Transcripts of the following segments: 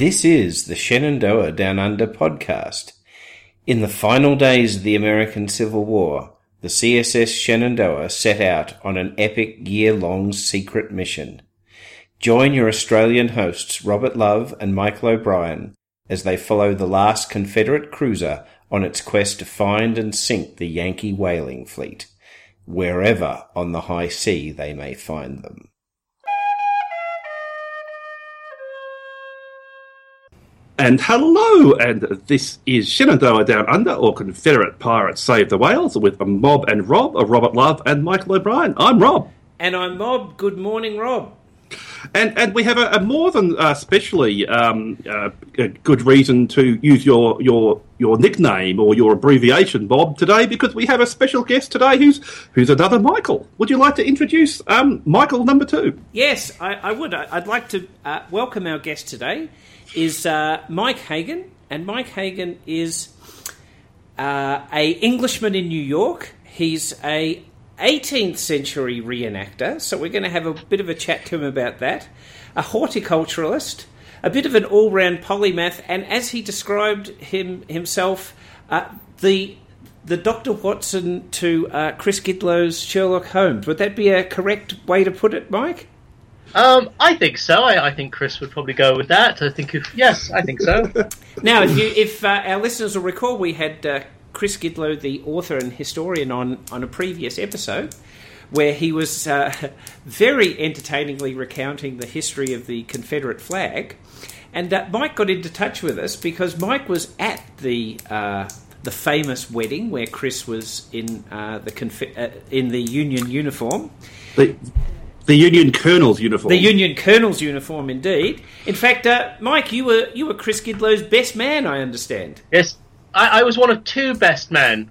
This is the Shenandoah Down Under podcast. In the final days of the American Civil War, the CSS Shenandoah set out on an epic year-long secret mission. Join your Australian hosts Robert Love and Michael O'Brien as they follow the last Confederate cruiser on its quest to find and sink the Yankee whaling fleet, wherever on the high sea they may find them. And hello, and this is Shenandoah Down Under, or Confederate Pirates Save the Whales, with Mob and Rob, a Robert Love and Michael O'Brien. I'm Rob. And I'm Mob. Good morning, Rob. And and we have a, a more than uh, specially um, uh, a good reason to use your your your nickname or your abbreviation, Bob, today because we have a special guest today who's who's another Michael. Would you like to introduce um, Michael number two? Yes, I, I would. I'd like to uh, welcome our guest today is uh, Mike Hagan, and Mike Hagan is uh, a Englishman in New York. He's a 18th century reenactor, so we're going to have a bit of a chat to him about that. A horticulturalist, a bit of an all-round polymath, and as he described him himself, uh, the the Doctor Watson to uh, Chris Gidlow's Sherlock Holmes. Would that be a correct way to put it, Mike? Um, I think so. I, I, think Chris would probably go with that. I think if yes, I think so. now, if, you, if uh, our listeners will recall, we had uh, Chris Gidlow, the author and historian, on on a previous episode where he was uh, very entertainingly recounting the history of the Confederate flag. And uh, Mike got into touch with us because Mike was at the uh, the famous wedding where Chris was in uh, the conf- in the Union uniform. The- the Union Colonel's uniform. The Union Colonel's uniform, indeed. In fact, uh, Mike, you were you were Chris Gidlow's best man, I understand. Yes, I, I was one of two best men.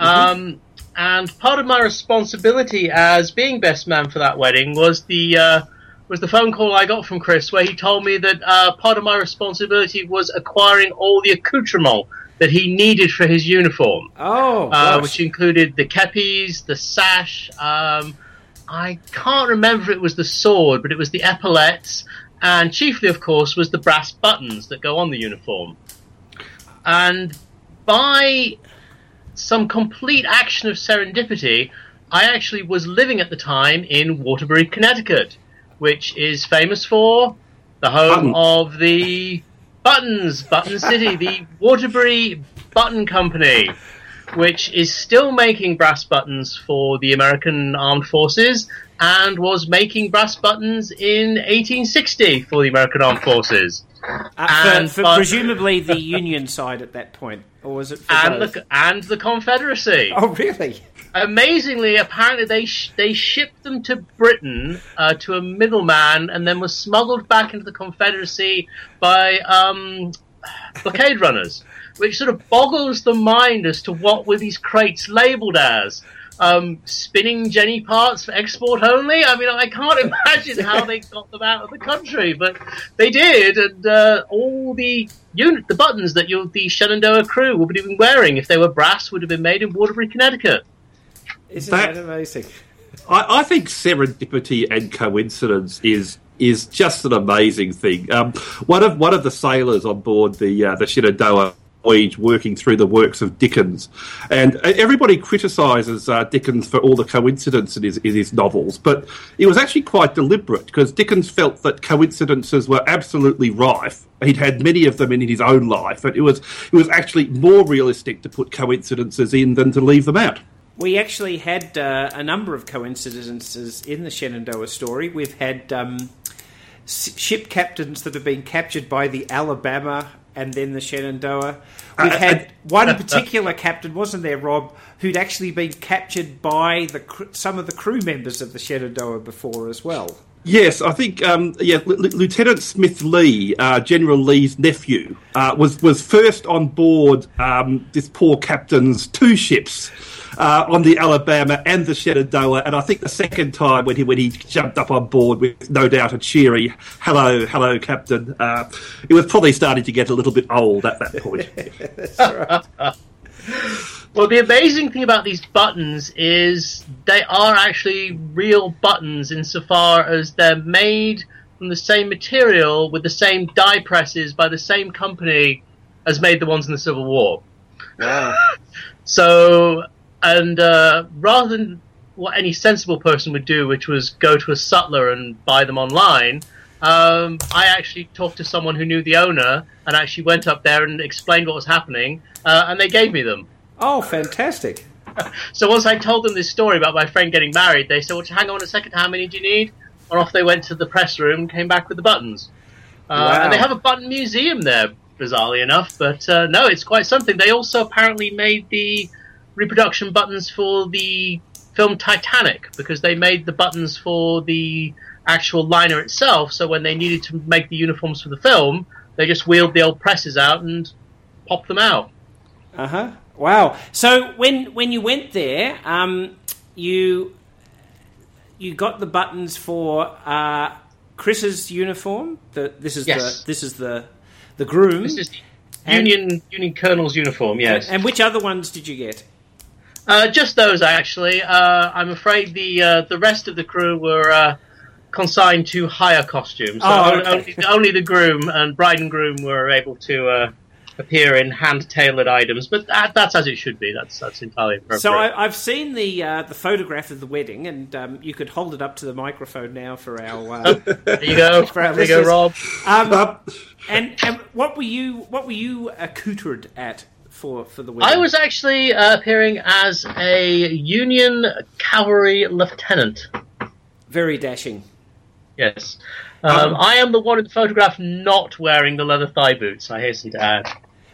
Mm-hmm. Um, and part of my responsibility as being best man for that wedding was the uh, was the phone call I got from Chris, where he told me that uh, part of my responsibility was acquiring all the accoutrement that he needed for his uniform. Oh, uh, which included the kepis, the sash. Um, I can't remember if it was the sword, but it was the epaulets, and chiefly, of course, was the brass buttons that go on the uniform. And by some complete action of serendipity, I actually was living at the time in Waterbury, Connecticut, which is famous for the home Button. of the Buttons, Button City, the Waterbury Button Company which is still making brass buttons for the American Armed Forces and was making brass buttons in 1860 for the American Armed Forces. Uh, and for, for but, presumably the Union side at that point, or was it? and both? the and the Confederacy. Oh, really? Amazingly, apparently they sh- they shipped them to Britain uh, to a middleman, and then was smuggled back into the Confederacy by um, blockade runners which sort of boggles the mind as to what were these crates labelled as. Um, spinning Jenny parts for export only. I mean, I can't imagine how they got them out of the country, but they did, and uh, all the unit, the buttons that the Shenandoah crew would have been wearing if they were brass would have been made in Waterbury, Connecticut. Isn't that, that amazing? I, I, think serendipity and coincidence is is just an amazing thing. Um, one of one of the sailors on board the uh, the Shenandoah working through the works of Dickens. And everybody criticises uh, Dickens for all the coincidence in his, in his novels, but it was actually quite deliberate because Dickens felt that coincidences were absolutely rife. He'd had many of them in his own life, and it was it was actually more realistic to put coincidences in than to leave them out. We actually had uh, a number of coincidences in the Shenandoah story. We've had um, ship captains that have been captured by the Alabama and then the Shenandoah. We've uh, had one particular captain, wasn't there, Rob, who'd actually been captured by the some of the crew members of the Shenandoah before as well. Yes, I think um, yeah, L- Lieutenant Smith Lee, uh, General Lee's nephew, uh, was was first on board um, this poor captain's two ships uh, on the Alabama and the Shenandoah, and I think the second time when he when he jumped up on board with no doubt a cheery "Hello, hello, Captain," uh, it was probably starting to get a little bit old at that point. well, the amazing thing about these buttons is they are actually real buttons insofar as they're made from the same material with the same die presses by the same company as made the ones in the Civil War. Wow. So, and uh, rather than what any sensible person would do, which was go to a sutler and buy them online, um, I actually talked to someone who knew the owner and actually went up there and explained what was happening, uh, and they gave me them. Oh, fantastic. So once I told them this story about my friend getting married, they said, well, hang on a second, how many do you need? And off they went to the press room and came back with the buttons. Uh, Wow. And they have a button museum there, bizarrely enough. But uh, no, it's quite something. They also apparently made the reproduction buttons for the film Titanic because they made the buttons for the actual liner itself. So when they needed to make the uniforms for the film, they just wheeled the old presses out and popped them out. Uh huh. Wow. So when when you went there, um, you you got the buttons for uh, Chris's uniform. The, this is Yes. the this is the the groom. This is the And- Union Union Colonel's uniform, yes. And which other ones did you get? Uh, just those, actually. Uh, I'm afraid the uh, the rest of the crew were uh, consigned to hire costumes. So Oh, only, okay. only, only the groom and bride and groom were able to uh, appear in hand tailored items. But that, that's as it should be. That's that's entirely appropriate. So I, I've seen the uh, the photograph of the wedding, and um, you could hold it up to the microphone now for our. Uh, there you go. For our there you go. Rob. um, and, and what were you what were you accoutred at for for the? I was actually uh, appearing as a Union cavalry lieutenant. very dashing. Yes. Um, Um, I am the one in the photograph not wearing the leather thigh boots, I hasten to add.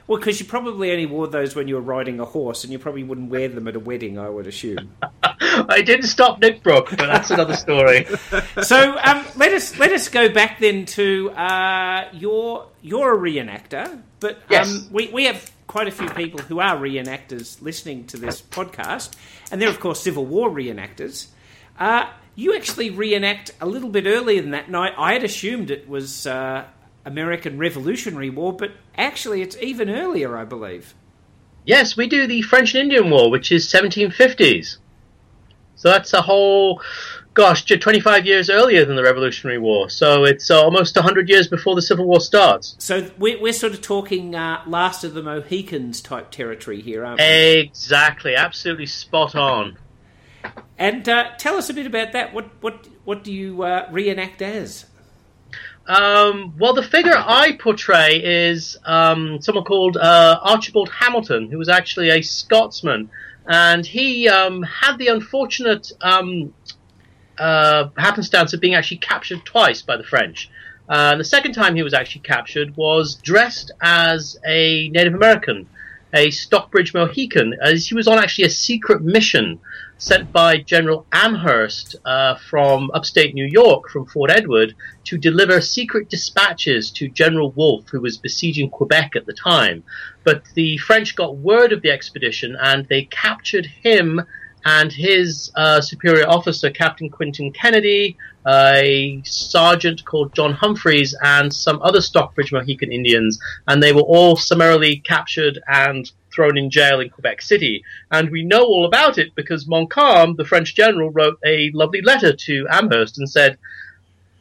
Well, because you probably only wore those when you were riding a horse, and you probably wouldn't wear them at a wedding, I would assume. I didn't stop Nick Brook, but that's another story. so um, let us let us go back then to uh, your you're a reenactor, but Yes. um, we we have quite a few people who are reenactors listening to this podcast, and they're of course Civil War reenactors. Uh, you actually reenact a little bit earlier than that, I, I had assumed it was uh, American Revolutionary War, but actually it's even earlier, I believe. Yes, we do the French and Indian War, which is 1750s. So that's a whole, gosh, j- 25 years earlier than the Revolutionary War. So it's uh, almost 100 years before the Civil War starts. So we're, we're sort of talking uh, last of the Mohicans type territory here, aren't we? Exactly, absolutely spot on. And uh, tell us a bit about that. What what what do you uh, reenact as? Um, well, the figure I portray is um, someone called uh, Archibald Hamilton, who was actually a Scotsman, and he um, had the unfortunate um, uh, happenstance of being actually captured twice by the French. Uh, the second time he was actually captured was dressed as a Native American, a Stockbridge Mohican, as he was on actually a secret mission sent by General Amherst uh, from upstate New York, from Fort Edward, to deliver secret dispatches to General Wolfe, who was besieging Quebec at the time. But the French got word of the expedition and they captured him and his uh, superior officer, Captain Quinton Kennedy, a sergeant called John Humphreys, and some other Stockbridge Mohican Indians, and they were all summarily captured and thrown in jail in Quebec City. And we know all about it because Montcalm, the French general, wrote a lovely letter to Amherst and said,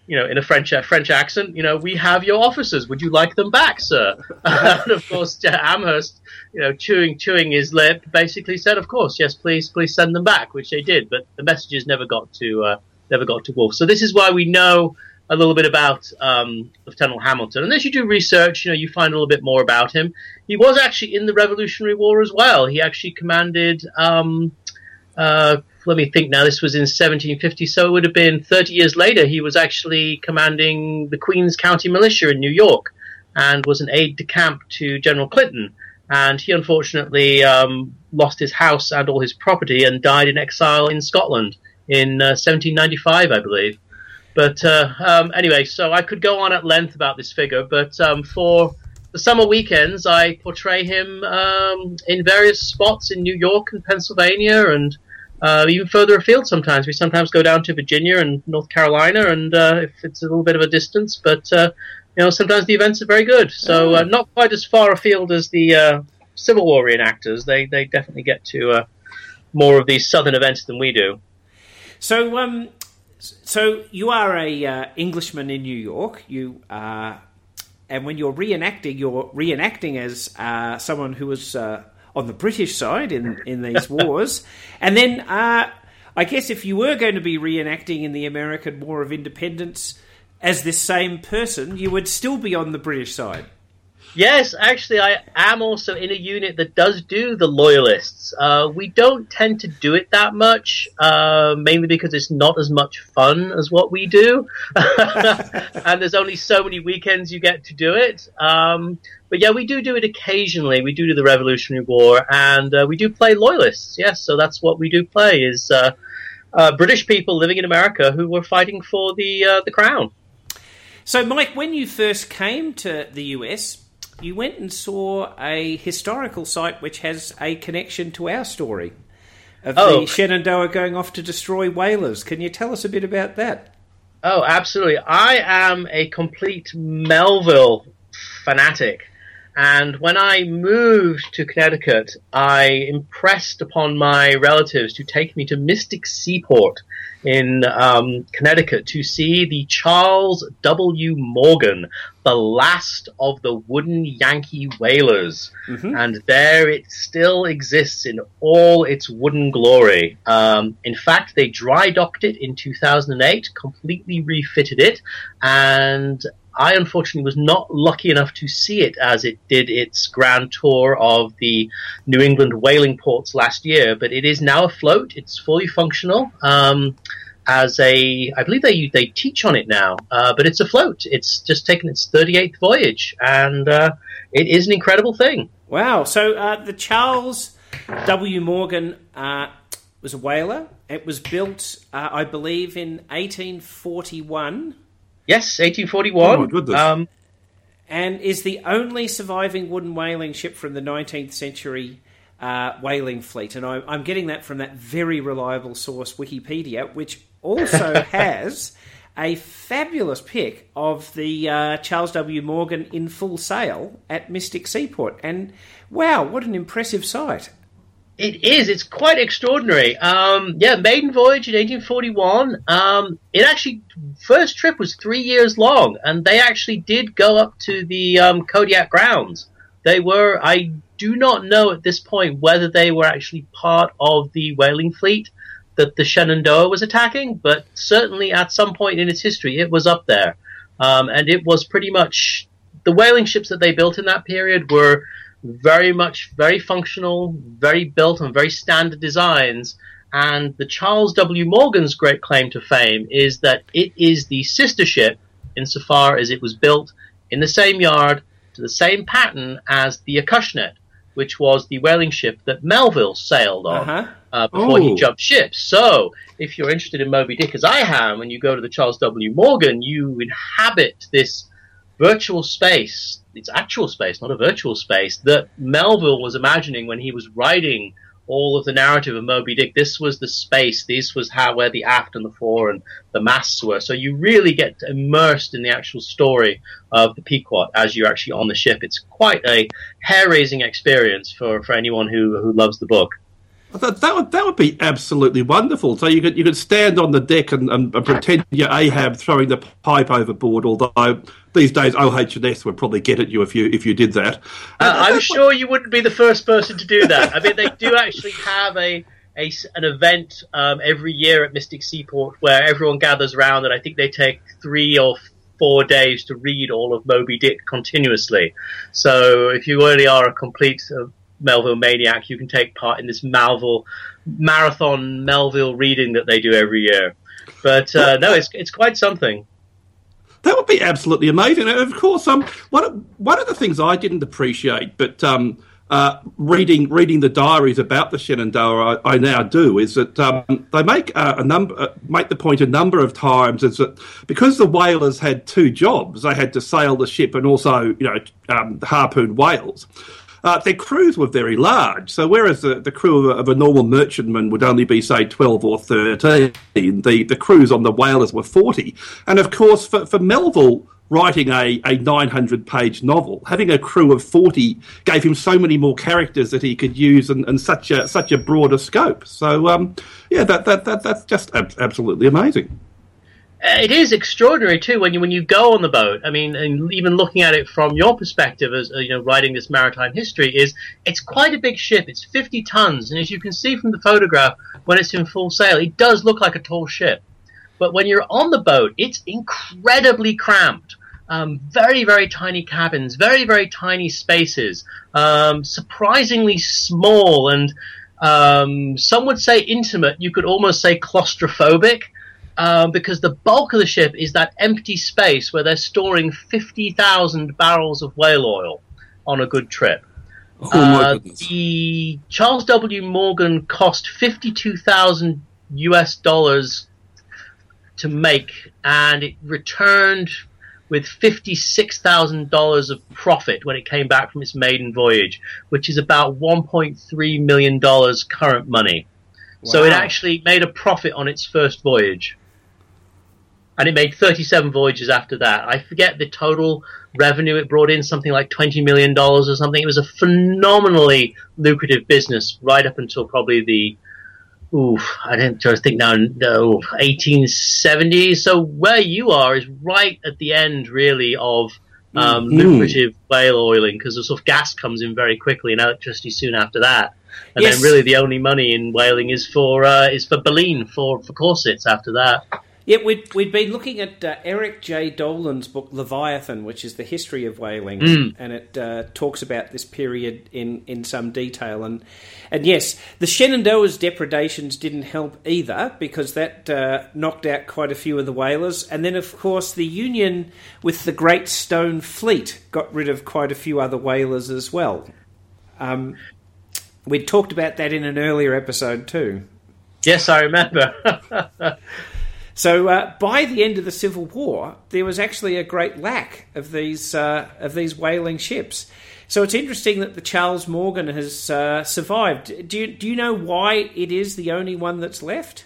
you know, in a French French accent, you know, we have your officers. Would you like them back, sir? and of course, uh, Amherst, you know, chewing chewing his lip, basically said, "Of course, yes, please, please send them back," which they did. But the messages never got to uh, never got to Wolfe. So this is why we know a little bit about um, Lieutenant Hamilton. And as you do research, you know, you find a little bit more about him. He was actually in the Revolutionary War as well. He actually commanded. Um, uh, let me think now. This was in 1750, so it would have been 30 years later. He was actually commanding the Queens County Militia in New York, and was an aide de camp to General Clinton. And he unfortunately um, lost his house and all his property, and died in exile in Scotland in uh, 1795, I believe. But uh, um, anyway, so I could go on at length about this figure, but um, for the summer weekends, I portray him um, in various spots in New York and Pennsylvania, and uh, even further afield. Sometimes we sometimes go down to Virginia and North Carolina, and uh, if it's a little bit of a distance, but uh, you know sometimes the events are very good. So uh, not quite as far afield as the uh, Civil War reenactors. They they definitely get to uh, more of these southern events than we do. So, um, So you are a uh, Englishman in New York. You uh, and when you're reenacting, you're reenacting as uh, someone who was uh, on the British side in in these wars. And then uh, I guess if you were going to be reenacting in the American War of Independence as this same person, you would still be on the British side. Yes, actually, I am also in a unit that does do the loyalists. Uh, we don't tend to do it that much, uh, mainly because it's not as much fun as what we do, and there's only so many weekends you get to do it. Um, but yeah, we do do it occasionally. We do do the Revolutionary War, and uh, we do play loyalists. Yes, so that's what we do play is uh, uh, British people living in America who were fighting for the uh, the crown. So, Mike, when you first came to the US, you went and saw a historical site which has a connection to our story of Oh. the Shenandoah going off to destroy whalers. Can you tell us a bit about that? Oh, absolutely. I am a complete Melville fanatic. And when I moved to Connecticut, I impressed upon my relatives to take me to Mystic Seaport in um, Connecticut to see the Charles W. Morgan, the last of the wooden Yankee whalers. And there it still exists in all its wooden glory. Um, in fact, they dry docked it in 2008, completely refitted it, and I unfortunately was not lucky enough to see it as it did its grand tour of the New England whaling ports last year. But it is now afloat. It's fully functional. Um, as a, I believe they they teach on it now, uh, but it's afloat. It's just taken its 38th voyage, and uh, it is an incredible thing. Wow. So uh, the Charles W. Morgan uh, was a whaler. It was built, uh, I believe, in 1841 Yes, 1841. Oh, my goodness. Um, and is the only surviving wooden whaling ship from the 19th century uh, whaling fleet. And I, I'm getting that from that very reliable source, Wikipedia, which also has a fabulous pic of the uh, Charles W. Morgan in full sail at Mystic Seaport. And wow, what an impressive sight! It is. It's quite extraordinary. Um, yeah, maiden voyage in 1841. Um, it actually first trip was three years long, and they actually did go up to the um, Kodiak grounds. They were. I do not know at this point whether they were actually part of the whaling fleet that the Shenandoah was attacking, but certainly at some point in its history, it was up there, um, and it was pretty much the whaling ships that they built in that period were very much very functional, very built on very standard designs. And the Charles W. Morgan's great claim to fame is that it is the sister ship insofar as it was built in the same yard to the same pattern as the Acushnet, which was the whaling ship that Melville sailed on Uh-huh. uh, before he Oh. jumped ship. So, if you're interested in Moby Dick, as I am, and you go to the Charles W. Morgan, you inhabit this virtual space. It's actual space, not a virtual space, that Melville was imagining when he was writing all of the narrative of Moby Dick. This was the space. This was how where the aft and the fore and the masts were. So you really get immersed in the actual story of the Pequod as you're actually on the ship. It's quite a hair-raising experience for, for anyone who, who loves the book. That, that would that would be absolutely wonderful. So you could you could stand on the deck and, and, and pretend you're Ahab throwing the pipe overboard. Although these days OH&S would probably get at you if you if you did that. Uh, I'm sure you wouldn't be the first person to do that. I mean, they do actually have a, a an event um, every year at Mystic Seaport where everyone gathers around, and I think they take three or four days to read all of Moby Dick continuously. So if you really are a complete uh, Melville maniac, you can take part in this Melville marathon Melville reading that they do every year. But uh, no, it's it's quite something. That would be absolutely amazing. And of course, um, one of, one of the things I didn't appreciate, but um, uh, reading reading the diaries about the Shenandoah, I, I now do, is that um, they make uh, a number uh, make the point a number of times is that because the whalers had two jobs, they had to sail the ship and also you know um, harpoon whales. Uh, their crews were very large. So whereas the, the crew of a, of a normal merchantman would only be, say, 12 or 13, the, the crews on the whalers were 40. And of course, for, for Melville writing a, a 900 page novel, having a crew of 40 gave him so many more characters that he could use and, and such, a, such a broader scope. So, um, yeah, that, that, that, that's just ab- absolutely amazing. It is extraordinary too when you when you go on the boat. I mean, and even looking at it from your perspective as uh, you know, writing this maritime history is it's quite a big ship. It's 50 tons, and as you can see from the photograph, when it's in full sail, it does look like a tall ship. But when you're on the boat, it's incredibly cramped. Um, very, very tiny cabins, very, very tiny spaces, um, surprisingly small, and um, some would say intimate. You could almost say claustrophobic um, because the bulk of the ship is that empty space where they're storing 50,000 barrels of whale oil on a good trip. Oh Uh, the Charles W. Morgan cost 52,000 US dollars to make, and it returned with $56,000 of profit when it came back from its maiden voyage, which is about $1.3 million current money. So it actually made a profit on its first voyage. And it made 37 voyages after that. I forget the total revenue it brought in, something like $20 million or something. It was a phenomenally lucrative business right up until probably the, oof, I didn't try to think now, no, 1870s. So where you are is right at the end, really, of um, Mm. lucrative whale oiling because the sort of gas comes in very quickly and electricity soon after that. And Yes. then really the only money in whaling is for uh, is for baleen for for corsets after that. Yeah, we'd, we'd been looking at uh, Eric J. Dolin's book Leviathan, which is the history of whaling, Mm. and it uh, talks about this period in, in some detail. And and yes, the Shenandoah's depredations didn't help either because that uh, knocked out quite a few of the whalers. And then, of course, the Union with the Great Stone Fleet got rid of quite a few other whalers as well. Um, we'd talked about that in an earlier episode too. Yes, I remember. So uh, by the end of the Civil War, there was actually a great lack of these uh, of these whaling ships. So it's interesting that the Charles Morgan has uh, survived. Do you, do you know why it is the only one that's left?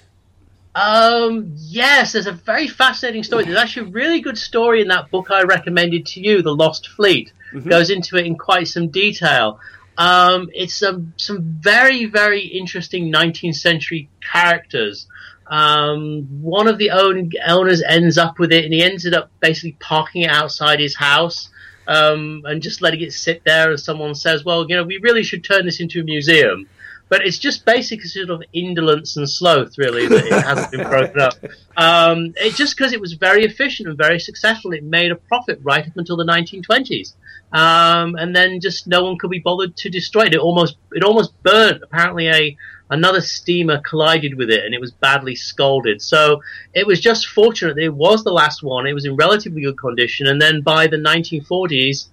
Um, yes, there's a very fascinating story. There's actually a really good story in that book I recommended to you, The Lost Fleet. Goes into it in quite some detail. Um, it's um, some very, very interesting 19th century characters. Um, one of the own, owners ends up with it, and he ended up basically parking it outside his house um, and just letting it sit there. As someone says, "Well, you know, we really should turn this into a museum." But it's just basically sort of indolence and sloth, really, that it hasn't been broken up. Um, it just because it was very efficient and very successful, it made a profit right up until the 1920s, um, and then just no one could be bothered to destroy it. It almost it almost burnt. Apparently, a another steamer collided with it, and it was badly scalded. So it was just fortunate that it was the last one. It was in relatively good condition, and then by the 1940s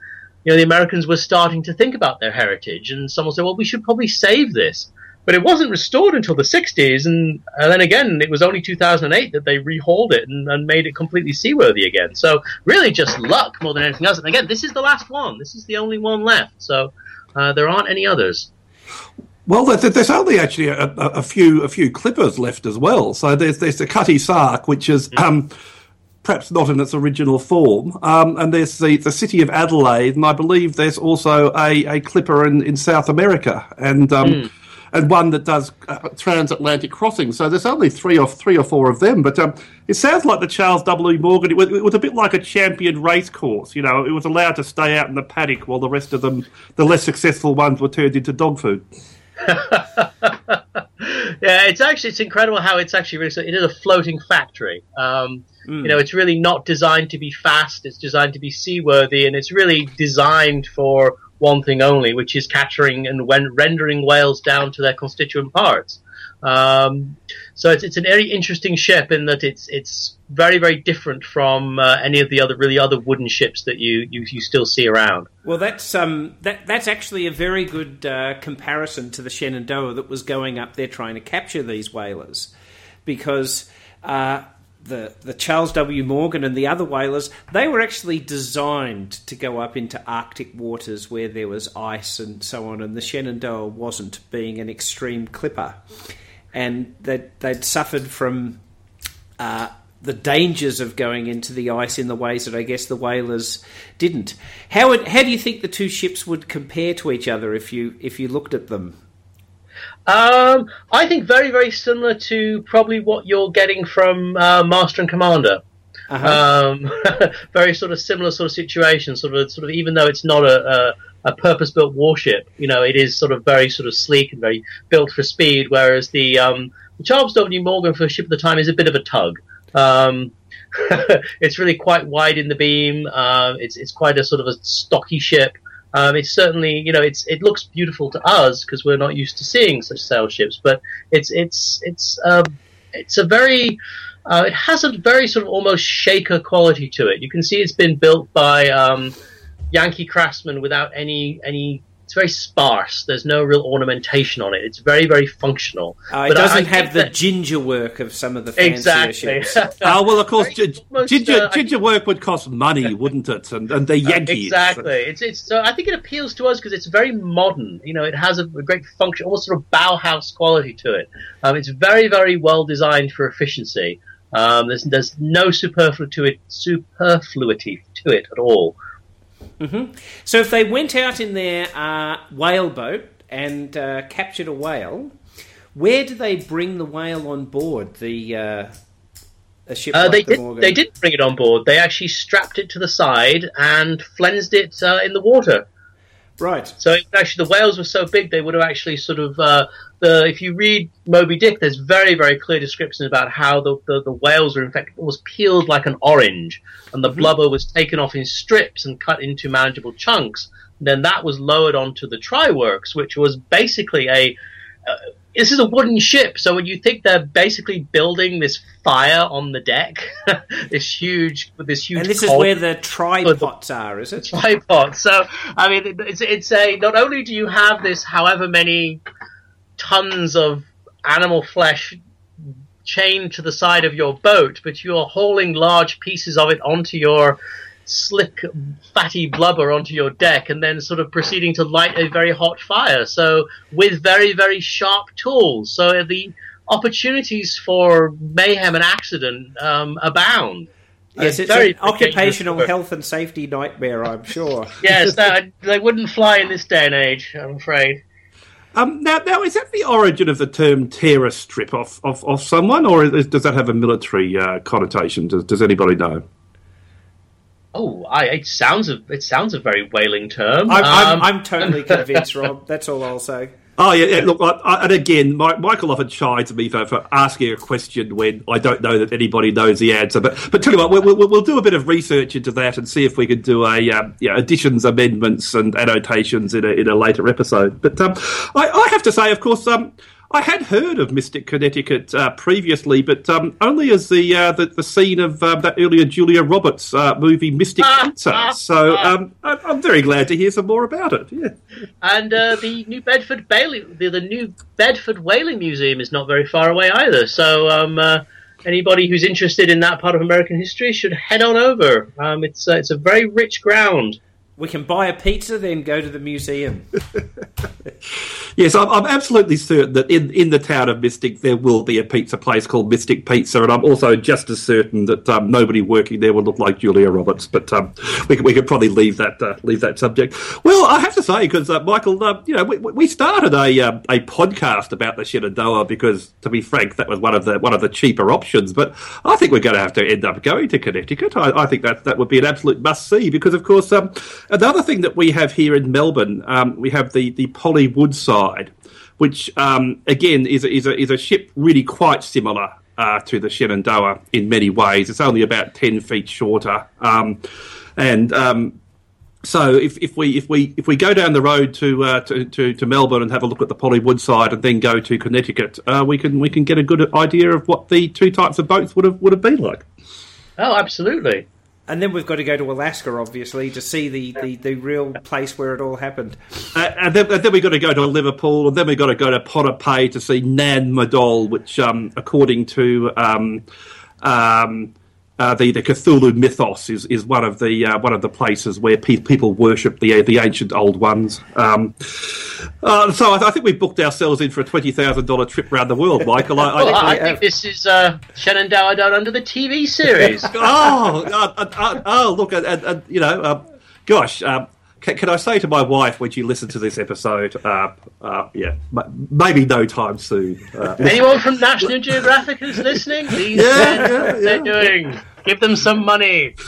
you know, the Americans were starting to think about their heritage, and someone said, "Well, we should probably save this." But it wasn't restored until the 60s, and, and then again, it was only 2008 that they rehauled it and, and made it completely seaworthy again. So really, just luck more than anything else. And again, this is the last one. This is the only one left. So uh, there aren't any others. Well, there's only actually a, a, few a few clippers left as well. So there's there's the Cutty Sark, which is um, perhaps not in its original form, um, and there's the, the city of Adelaide, and I believe there's also a, a clipper in, in South America, and um, and one that does uh, transatlantic crossings. So there's only three or three or four of them, but um, it sounds like the Charles W. Morgan. It was, it was a bit like a champion race course. You know, it was allowed to stay out in the paddock while the rest of them, the less successful ones, were turned into dog food. yeah, it's actually it's incredible how it's actually really it is a floating factory. Um, You know, it's really not designed to be fast. It's designed to be seaworthy, and it's really designed for one thing only, which is capturing and when rendering whales down to their constituent parts. Um, so it's it's a very interesting ship in that it's it's very very different from uh, any of the other really other wooden ships that you you, you still see around. Well, that's um, that that's actually a very good uh, comparison to the Shenandoah that was going up there trying to capture these whalers, because uh, the the Charles W. Morgan and the other whalers they were actually designed to go up into Arctic waters where there was ice and so on, and the Shenandoah wasn't, being an extreme clipper, and that they'd suffered from. Uh, the dangers of going into the ice in the ways that I guess the whalers didn't. How would, how do you think the two ships would compare to each other if you if you looked at them? Um, I think very, very similar to probably what you're getting from uh, Master and Commander. Um, very sort of similar sort of situation. Sort of, sort of. Even though it's not a, a, a purpose-built warship, you know, it is sort of very sort of sleek and very built for speed. Whereas the, um, the Charles W. Morgan for a ship at the time is a bit of a tug. Um, it's really quite wide in the beam. Uh, it's it's quite a sort of a stocky ship. Um, it's certainly you know it's it looks beautiful to us because we're not used to seeing such sail ships, but it's it's it's um, it's a very uh, it has a very sort of almost shaker quality to it. You can see it's been built by um, Yankee craftsmen without any any it's very sparse. There's no real ornamentation on it. It's very, very functional. Uh, it doesn't have the that... ginger work of some of the fancier exactly. ships. oh well, of course, g- almost, ginger uh, ginger work would cost money, wouldn't it? And, and the Yankees. exactly. It's it's. So I think it appeals to us because it's very modern. You know, it has a, a, great function, almost sort of Bauhaus quality to it. Um, it's very, very well designed for efficiency. Um, there's there's no superfluity to it, superfluity to it at all. Mm-hmm. So if they went out in their uh, whale boat and uh, captured a whale, where do they bring the whale on board? The uh, a ship uh, like they the did. They didn't bring it on board. They actually strapped it to the side and flensed it uh, in the water. Right. So actually, the whales were so big they would have actually sort of uh, the if you read Moby Dick, there's very very clear descriptions about how the, the, the whales were in fact almost peeled like an orange, and the mm-hmm. blubber was taken off in strips and cut into manageable chunks. And then that was lowered onto the tryworks, which was basically a uh, this is a wooden ship, so when you think they're basically building this fire on the deck, this huge, this huge, and this is where the tripods are, is it? Tripods. So, I mean, it's it's a not only do you have this, however many tons of animal flesh chained to the side of your boat, but you're hauling large pieces of it onto your slick, fatty blubber onto your deck and then sort of proceeding to light a very hot fire. So, with very, very sharp tools. So, the opportunities for mayhem and accident um, abound. Yes, it's very an occupational health and safety nightmare, I'm sure. yes, they wouldn't fly in this day and age, I'm afraid. Um, now, now, is that the origin of the term terror strip off, off, off someone, or is, does that have a military uh, connotation? Does, does anybody know? Oh, I, it sounds a it sounds a very whaling term. I'm, um, I'm, I'm totally convinced, Rob. That's all I'll say. Oh yeah, yeah look, I, and again, Michael often chides me for, for asking a question when I don't know that anybody knows the answer. But but tell you what, we'll, we'll, we'll do a bit of research into that and see if we can do a um, additions, amendments, and annotations in a in a later episode. But um, I, I have to say, of course, um, I had heard of Mystic Connecticut uh, previously, but um, only as the, uh, the, the scene of um, that earlier Julia Roberts uh, movie Mystic ah, Pizza. Ah, so ah. um, I'm very glad to hear some more about it. Yeah. And uh, the New Bedford Bailey, the, the, New Bedford Whaling Museum is not very far away either. So um, uh, anybody who's interested in that part of American history should head on over. Um, it's uh, it's a very rich ground. We can buy a pizza, then go to the museum. yes, I'm, I'm, absolutely certain that in, in the town of Mystic there will be a pizza place called Mystic Pizza, and I'm also just as certain that um, nobody working there will look like Julia Roberts. But um, we, we could probably leave that uh, leave that subject. Well, I have to say because uh, Michael, uh, you know, we, we started a um, a podcast about the Shenandoah because, to be frank, that was one of the one of the cheaper options. But I think we're going to have to end up going to Connecticut. I, I think that that would be an absolute must see because, of course. Um, Another thing that we have here in Melbourne, um, we have the, the Polly Woodside, which um, again is a, is, a, is a ship really quite similar uh, to the Shenandoah in many ways. It's only about 10 feet shorter. Um, and um, so if, if we if we if we go down the road to, uh, to, to, to Melbourne and have a look at the Polly Woodside and then go to Connecticut, uh, we can we can get a good idea of what the two types of boats would have would have been like. Oh, absolutely and then we've got to go to Alaska, obviously, to see the, the, the real place where it all happened. Uh, and, then, and, then, we've got to go to Liverpool, and then we've got to go to Ponape to see Nan Madol, which, um, according to um, um, uh, the the Cthulhu mythos is, is one of the uh, one of the places where pe- people worship the the ancient old ones. Um, uh, so I, I, think we've booked ourselves in for a twenty thousand dollar trip around the world, Michael. I, well, I, I think this is uh, Shenandoah done under the TV series. oh, uh, uh, oh, look, you know, gosh. Um, can, can, I say to my wife when she listens to this episode, uh, uh, yeah, maybe no time soon. Uh, Anyone from National Geographic who's listening? These yeah, yeah, yeah, they're doing. Give them some money.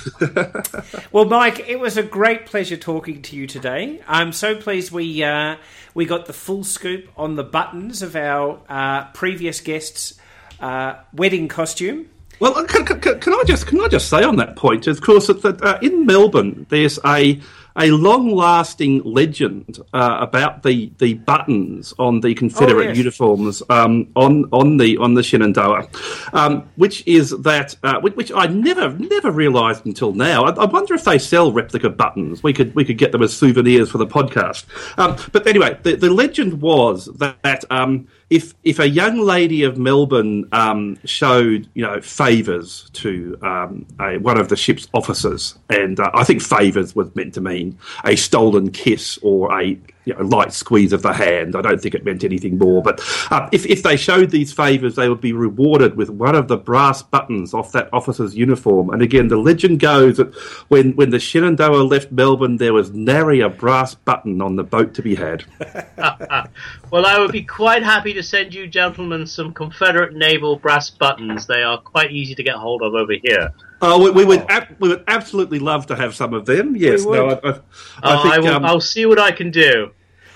Well, Mike, it was a great pleasure talking to you today. I'm so pleased we uh, we got the full scoop on the buttons of our uh, previous guests' uh, wedding costume. Well, uh, can, can, can I just can I just say on that point? Of course, that uh, in Melbourne, there's a a long-lasting legend uh, about the, the buttons on the Confederate Oh, yes. uniforms um, on on the on the Shenandoah, um, which is that uh, which, I never never realised until now. I, I wonder if they sell replica buttons. We could we could get them as souvenirs for the podcast. Um, but anyway, the, the legend was that, that um, if if a young lady of Melbourne um, showed you know favours to um, a, one of the ship's officers, and uh, I think favours was meant to mean a stolen kiss or a you know, light squeeze of the hand. I don't think it meant anything more. But uh, if if they showed these favours, they would be rewarded with one of the brass buttons off that officer's uniform. And again, the legend goes that when when the Shenandoah left Melbourne, there was nary a brass button on the boat to be had. Well, I would be quite happy to send you gentlemen some Confederate naval brass buttons. They are quite easy to get hold of over here. Oh, we, we would ab- we would absolutely love to have some of them. Yes, no, would. I, I, Uh, I I think will, um, I'll see what I can do.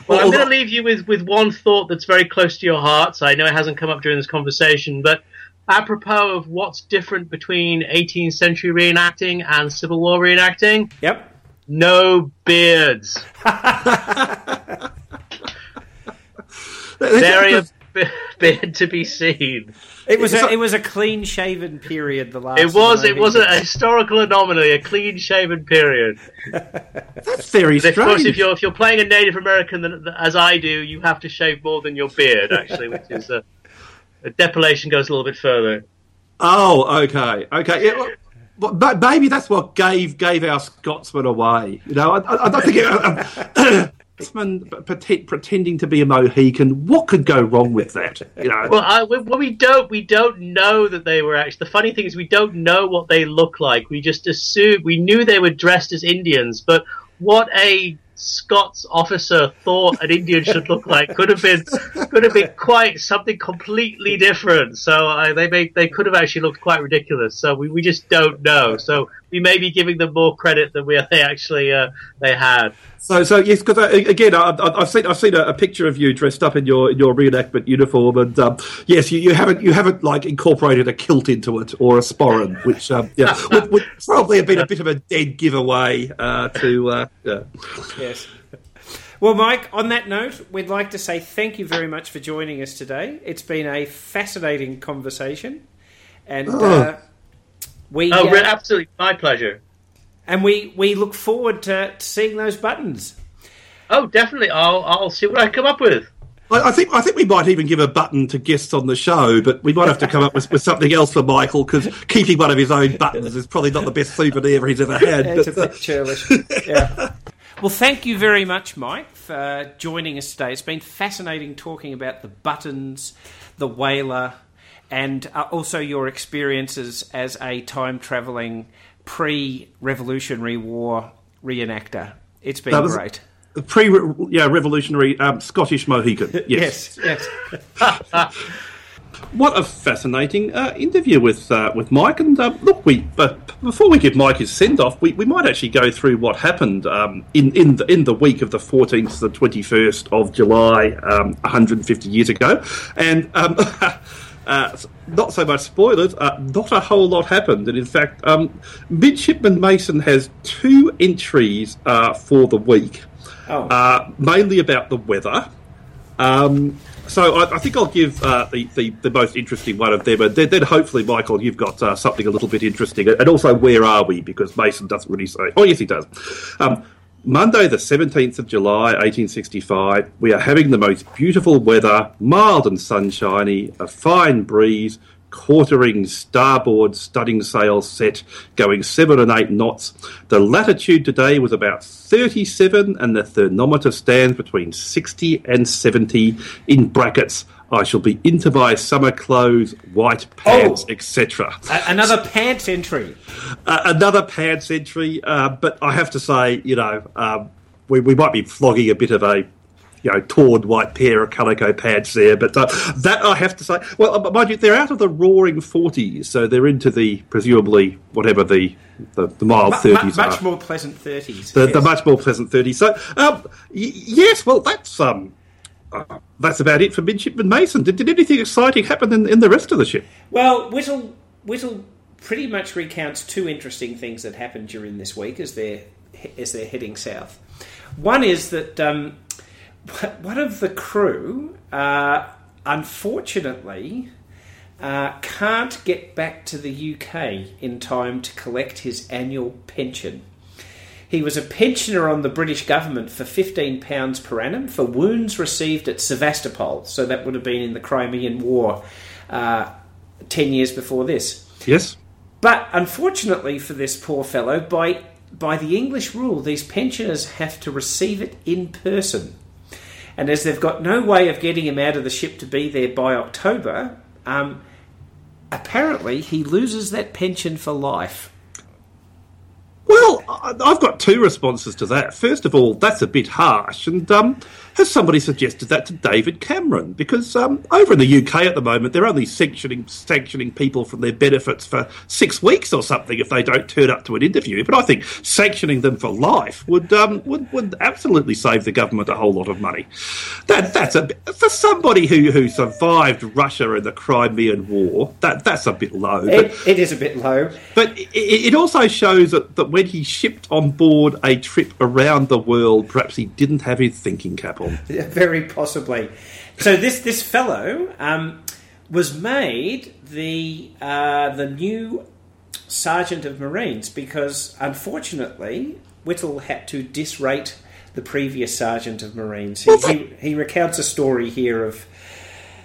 Well, Well, I'm going to leave you with, with one thought that's very close to your hearts. I know it hasn't come up during this conversation, but apropos of what's different between 18th century reenacting and Civil War reenacting, Yep. no beards. Nary a beard to be seen. It was a, a- it was a clean shaven period. The last. It was it was a 19th. historical anomaly, a clean shaven period. that's very Of course, if you're if you're playing a Native American, then, as I do, you have to shave more than your beard, actually, which is a, a depilation goes a little bit further. Oh, okay, okay. Yeah, well, well, but maybe that's what gave gave our Scotsman away. You know, I, I, I don't think. It, um, Scotsman pretend, pretending to be a Mohican. What could go wrong with that? You know, Well, I, we, well, we don't we don't know that they were actually. The funny thing is, we don't know what they look like. We just assumed we knew they were dressed as Indians, but what a Scots officer thought an Indian should look like could have been could have been quite something completely different. So uh, they they could have actually looked quite ridiculous. So we, we just don't know. So we may be giving them more credit than we they actually uh, they had. So, so yes, because again, I, I, I've seen I've seen a, a picture of you dressed up in your in your reenactment uniform, and um, yes, you, you haven't you haven't like incorporated a kilt into it or a sporran, which um, yeah, would, would probably have been a bit of a dead giveaway uh, to. Uh, yeah. Yes. Well, Mike, on that note, we'd like to say thank you very much for joining us today. It's been a fascinating conversation, and uh, we Oh, uh, re- absolutely, my pleasure. and we we look forward to, to seeing those buttons. Oh, definitely. I'll I'll see what I come up with. I, I think I think we might even give a button to guests on the show, but we might have to come up with, with something else for Michael because keeping one of his own buttons is probably not the best souvenir he's ever had. It's a but, uh, bit churlish. yeah. Well, thank you very much, Mike, for joining us today. It's been fascinating talking about the buttons, the whaler, and uh, also your experiences as a time travelling pre Revolutionary War reenactor. It's been great. pre yeah revolutionary um, Scottish Mohican. Yes. Yes, yes. What a fascinating uh, interview with uh, with Mike. And uh, look, we but before we give Mike his send off, we, we might actually go through what happened um, in in the in the week of the fourteenth to the twenty first of July, um, one hundred and fifty years ago, and. Um, Uh, not so much spoilers. Uh, not a whole lot happened, and in fact, um, Midshipman Mason has two entries uh, for the week, Oh. uh, mainly about the weather. Um, so I, I think I'll give uh, the, the, the most interesting one of them, and then, then hopefully, Michael, you've got uh, something a little bit interesting, and also where are we? Because Mason doesn't really say. Oh, yes, he does. Um, Monday, the 17th of July, 1865, we are having the most beautiful weather, mild and sunshiny, a fine breeze, quartering starboard studding sail set, going seven and eight knots. The latitude today was about 37, and the thermometer stands between 60 and 70 in brackets. I shall be into my summer clothes, white pants, Oh. etc. Another pants entry. Uh, another pants entry, uh, but I have to say, you know, um, we, we might be flogging a bit of a you know, torn white pair of calico pants there. But uh, that I have to say, well, uh, mind you, they're out of the roaring forties, so they're into the presumably whatever the the, the mild thirties mu- much are. more pleasant thirties. The, the much more pleasant thirties. So, um, y- yes, well, that's um, that's about it for Midshipman Mason. Did, did anything exciting happen in, in the rest of the ship? Well, Whittle Whittle pretty much recounts two interesting things that happened during this week as they're as they're heading south. One is that um, one of the crew, uh, unfortunately, uh, can't get back to the UK in time to collect his annual pension. He was a pensioner on the British government for £15 per annum for wounds received at Sevastopol. So that would have been in the Crimean War uh, 10 years before this. Yes. But unfortunately for this poor fellow, by, by the English rule, these pensioners have to receive it in person. And as they've got no way of getting him out of the ship to be there by October, um, apparently he loses that pension for life. Well, I've got two responses to that. First of all, that's a bit harsh, and um, has somebody suggested that to David Cameron? Because um, over in the UK at the moment, they're only sanctioning sanctioning people from their benefits for six weeks or something if they don't turn up to an interview. But I think sanctioning them for life would um, would, would absolutely save the government a whole lot of money. That that's a for somebody who, who survived Russia and the Crimean War. That that's a bit low. But- It, it is a bit low. but it, it also shows that, that when he shipped on board a trip around the world, perhaps he didn't have his thinking cap on. Very possibly. So this this fellow um, was made the uh, the new sergeant of Marines because unfortunately Whittle had to disrate the previous sergeant of Marines. He, he, he recounts a story here of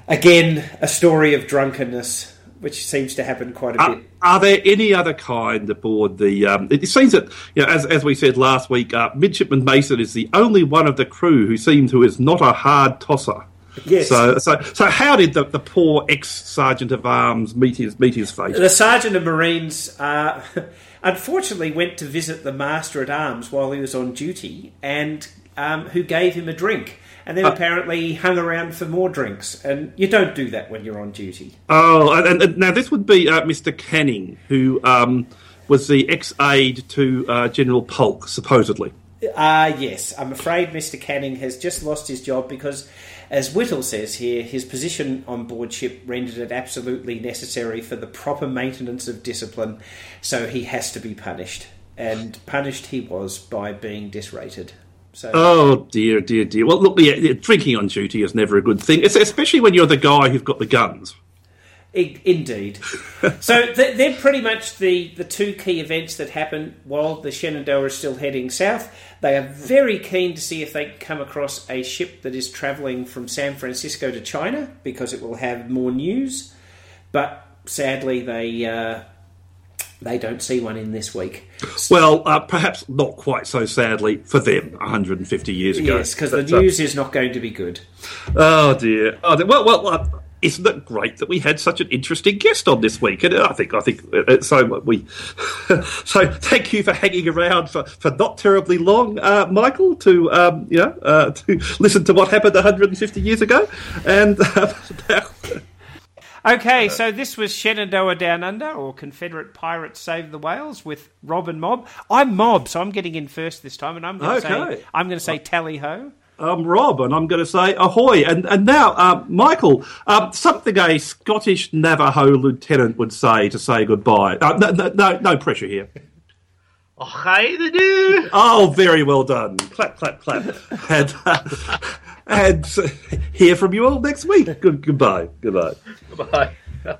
again a story of drunkenness, which seems to happen quite a Are, bit. are there any other kind aboard the? Um, it seems that you know, as as we said last week, uh, midshipman Mason is the only one of the crew who seems who is not a hard tosser. Yes. So so so how did the, the poor ex sergeant of arms meet his meet his fate? The sergeant of Marines, uh, unfortunately, went to visit the master at arms while he was on duty, and um, who gave him a drink. And then apparently he hung around for more drinks, and you don't do that when you're on duty. Oh, and, and now this would be uh, Mr. Canning, who um, was the ex aide to uh, General Polk, supposedly. Uh, yes, I'm afraid Mr. Canning has just lost his job because, as Whittle says here, his position on board ship rendered it absolutely necessary for the proper maintenance of discipline, so he has to be punished. And punished he was by being disrated. So Oh dear, dear, dear. Well, look, yeah, drinking on duty is never a good thing, it's, especially when you're the guy who's got the guns. I- Indeed. so th- they're pretty much the, the two key events that happen while the Shenandoah is still heading south. They are very keen to see if they can come across a ship that is travelling from San Francisco to China because it will have more news. But sadly, they uh, they don't see one in this week. Well, uh, perhaps not quite so sadly for them 150 years ago. Yes, because the uh, news is not going to be good. oh dear. Oh, dear. Well, well, uh, isn't it great that we had such an interesting guest on this week? And I think, I think, uh, so we. so thank you for hanging around for, for not terribly long, uh, Michael, to um, you know uh, to listen to what happened 150 years ago, and. Uh, now- Okay, so this was Shenandoah Down Under, or Confederate Pirates Save the Whales with Rob and Mob. I'm Mob, so I'm getting in first this time, and I'm going to Okay. say I'm going to say tally ho. I'm Rob, and I'm going to say ahoy. And and now, um, Michael, um, something a Scottish Navajo lieutenant would say to say goodbye. Uh, no, no, no pressure here. Oh, hi the do. Oh, very well done. Clap, clap, clap. and uh, and hear from you all next week. Good, goodbye. Goodbye. Bye.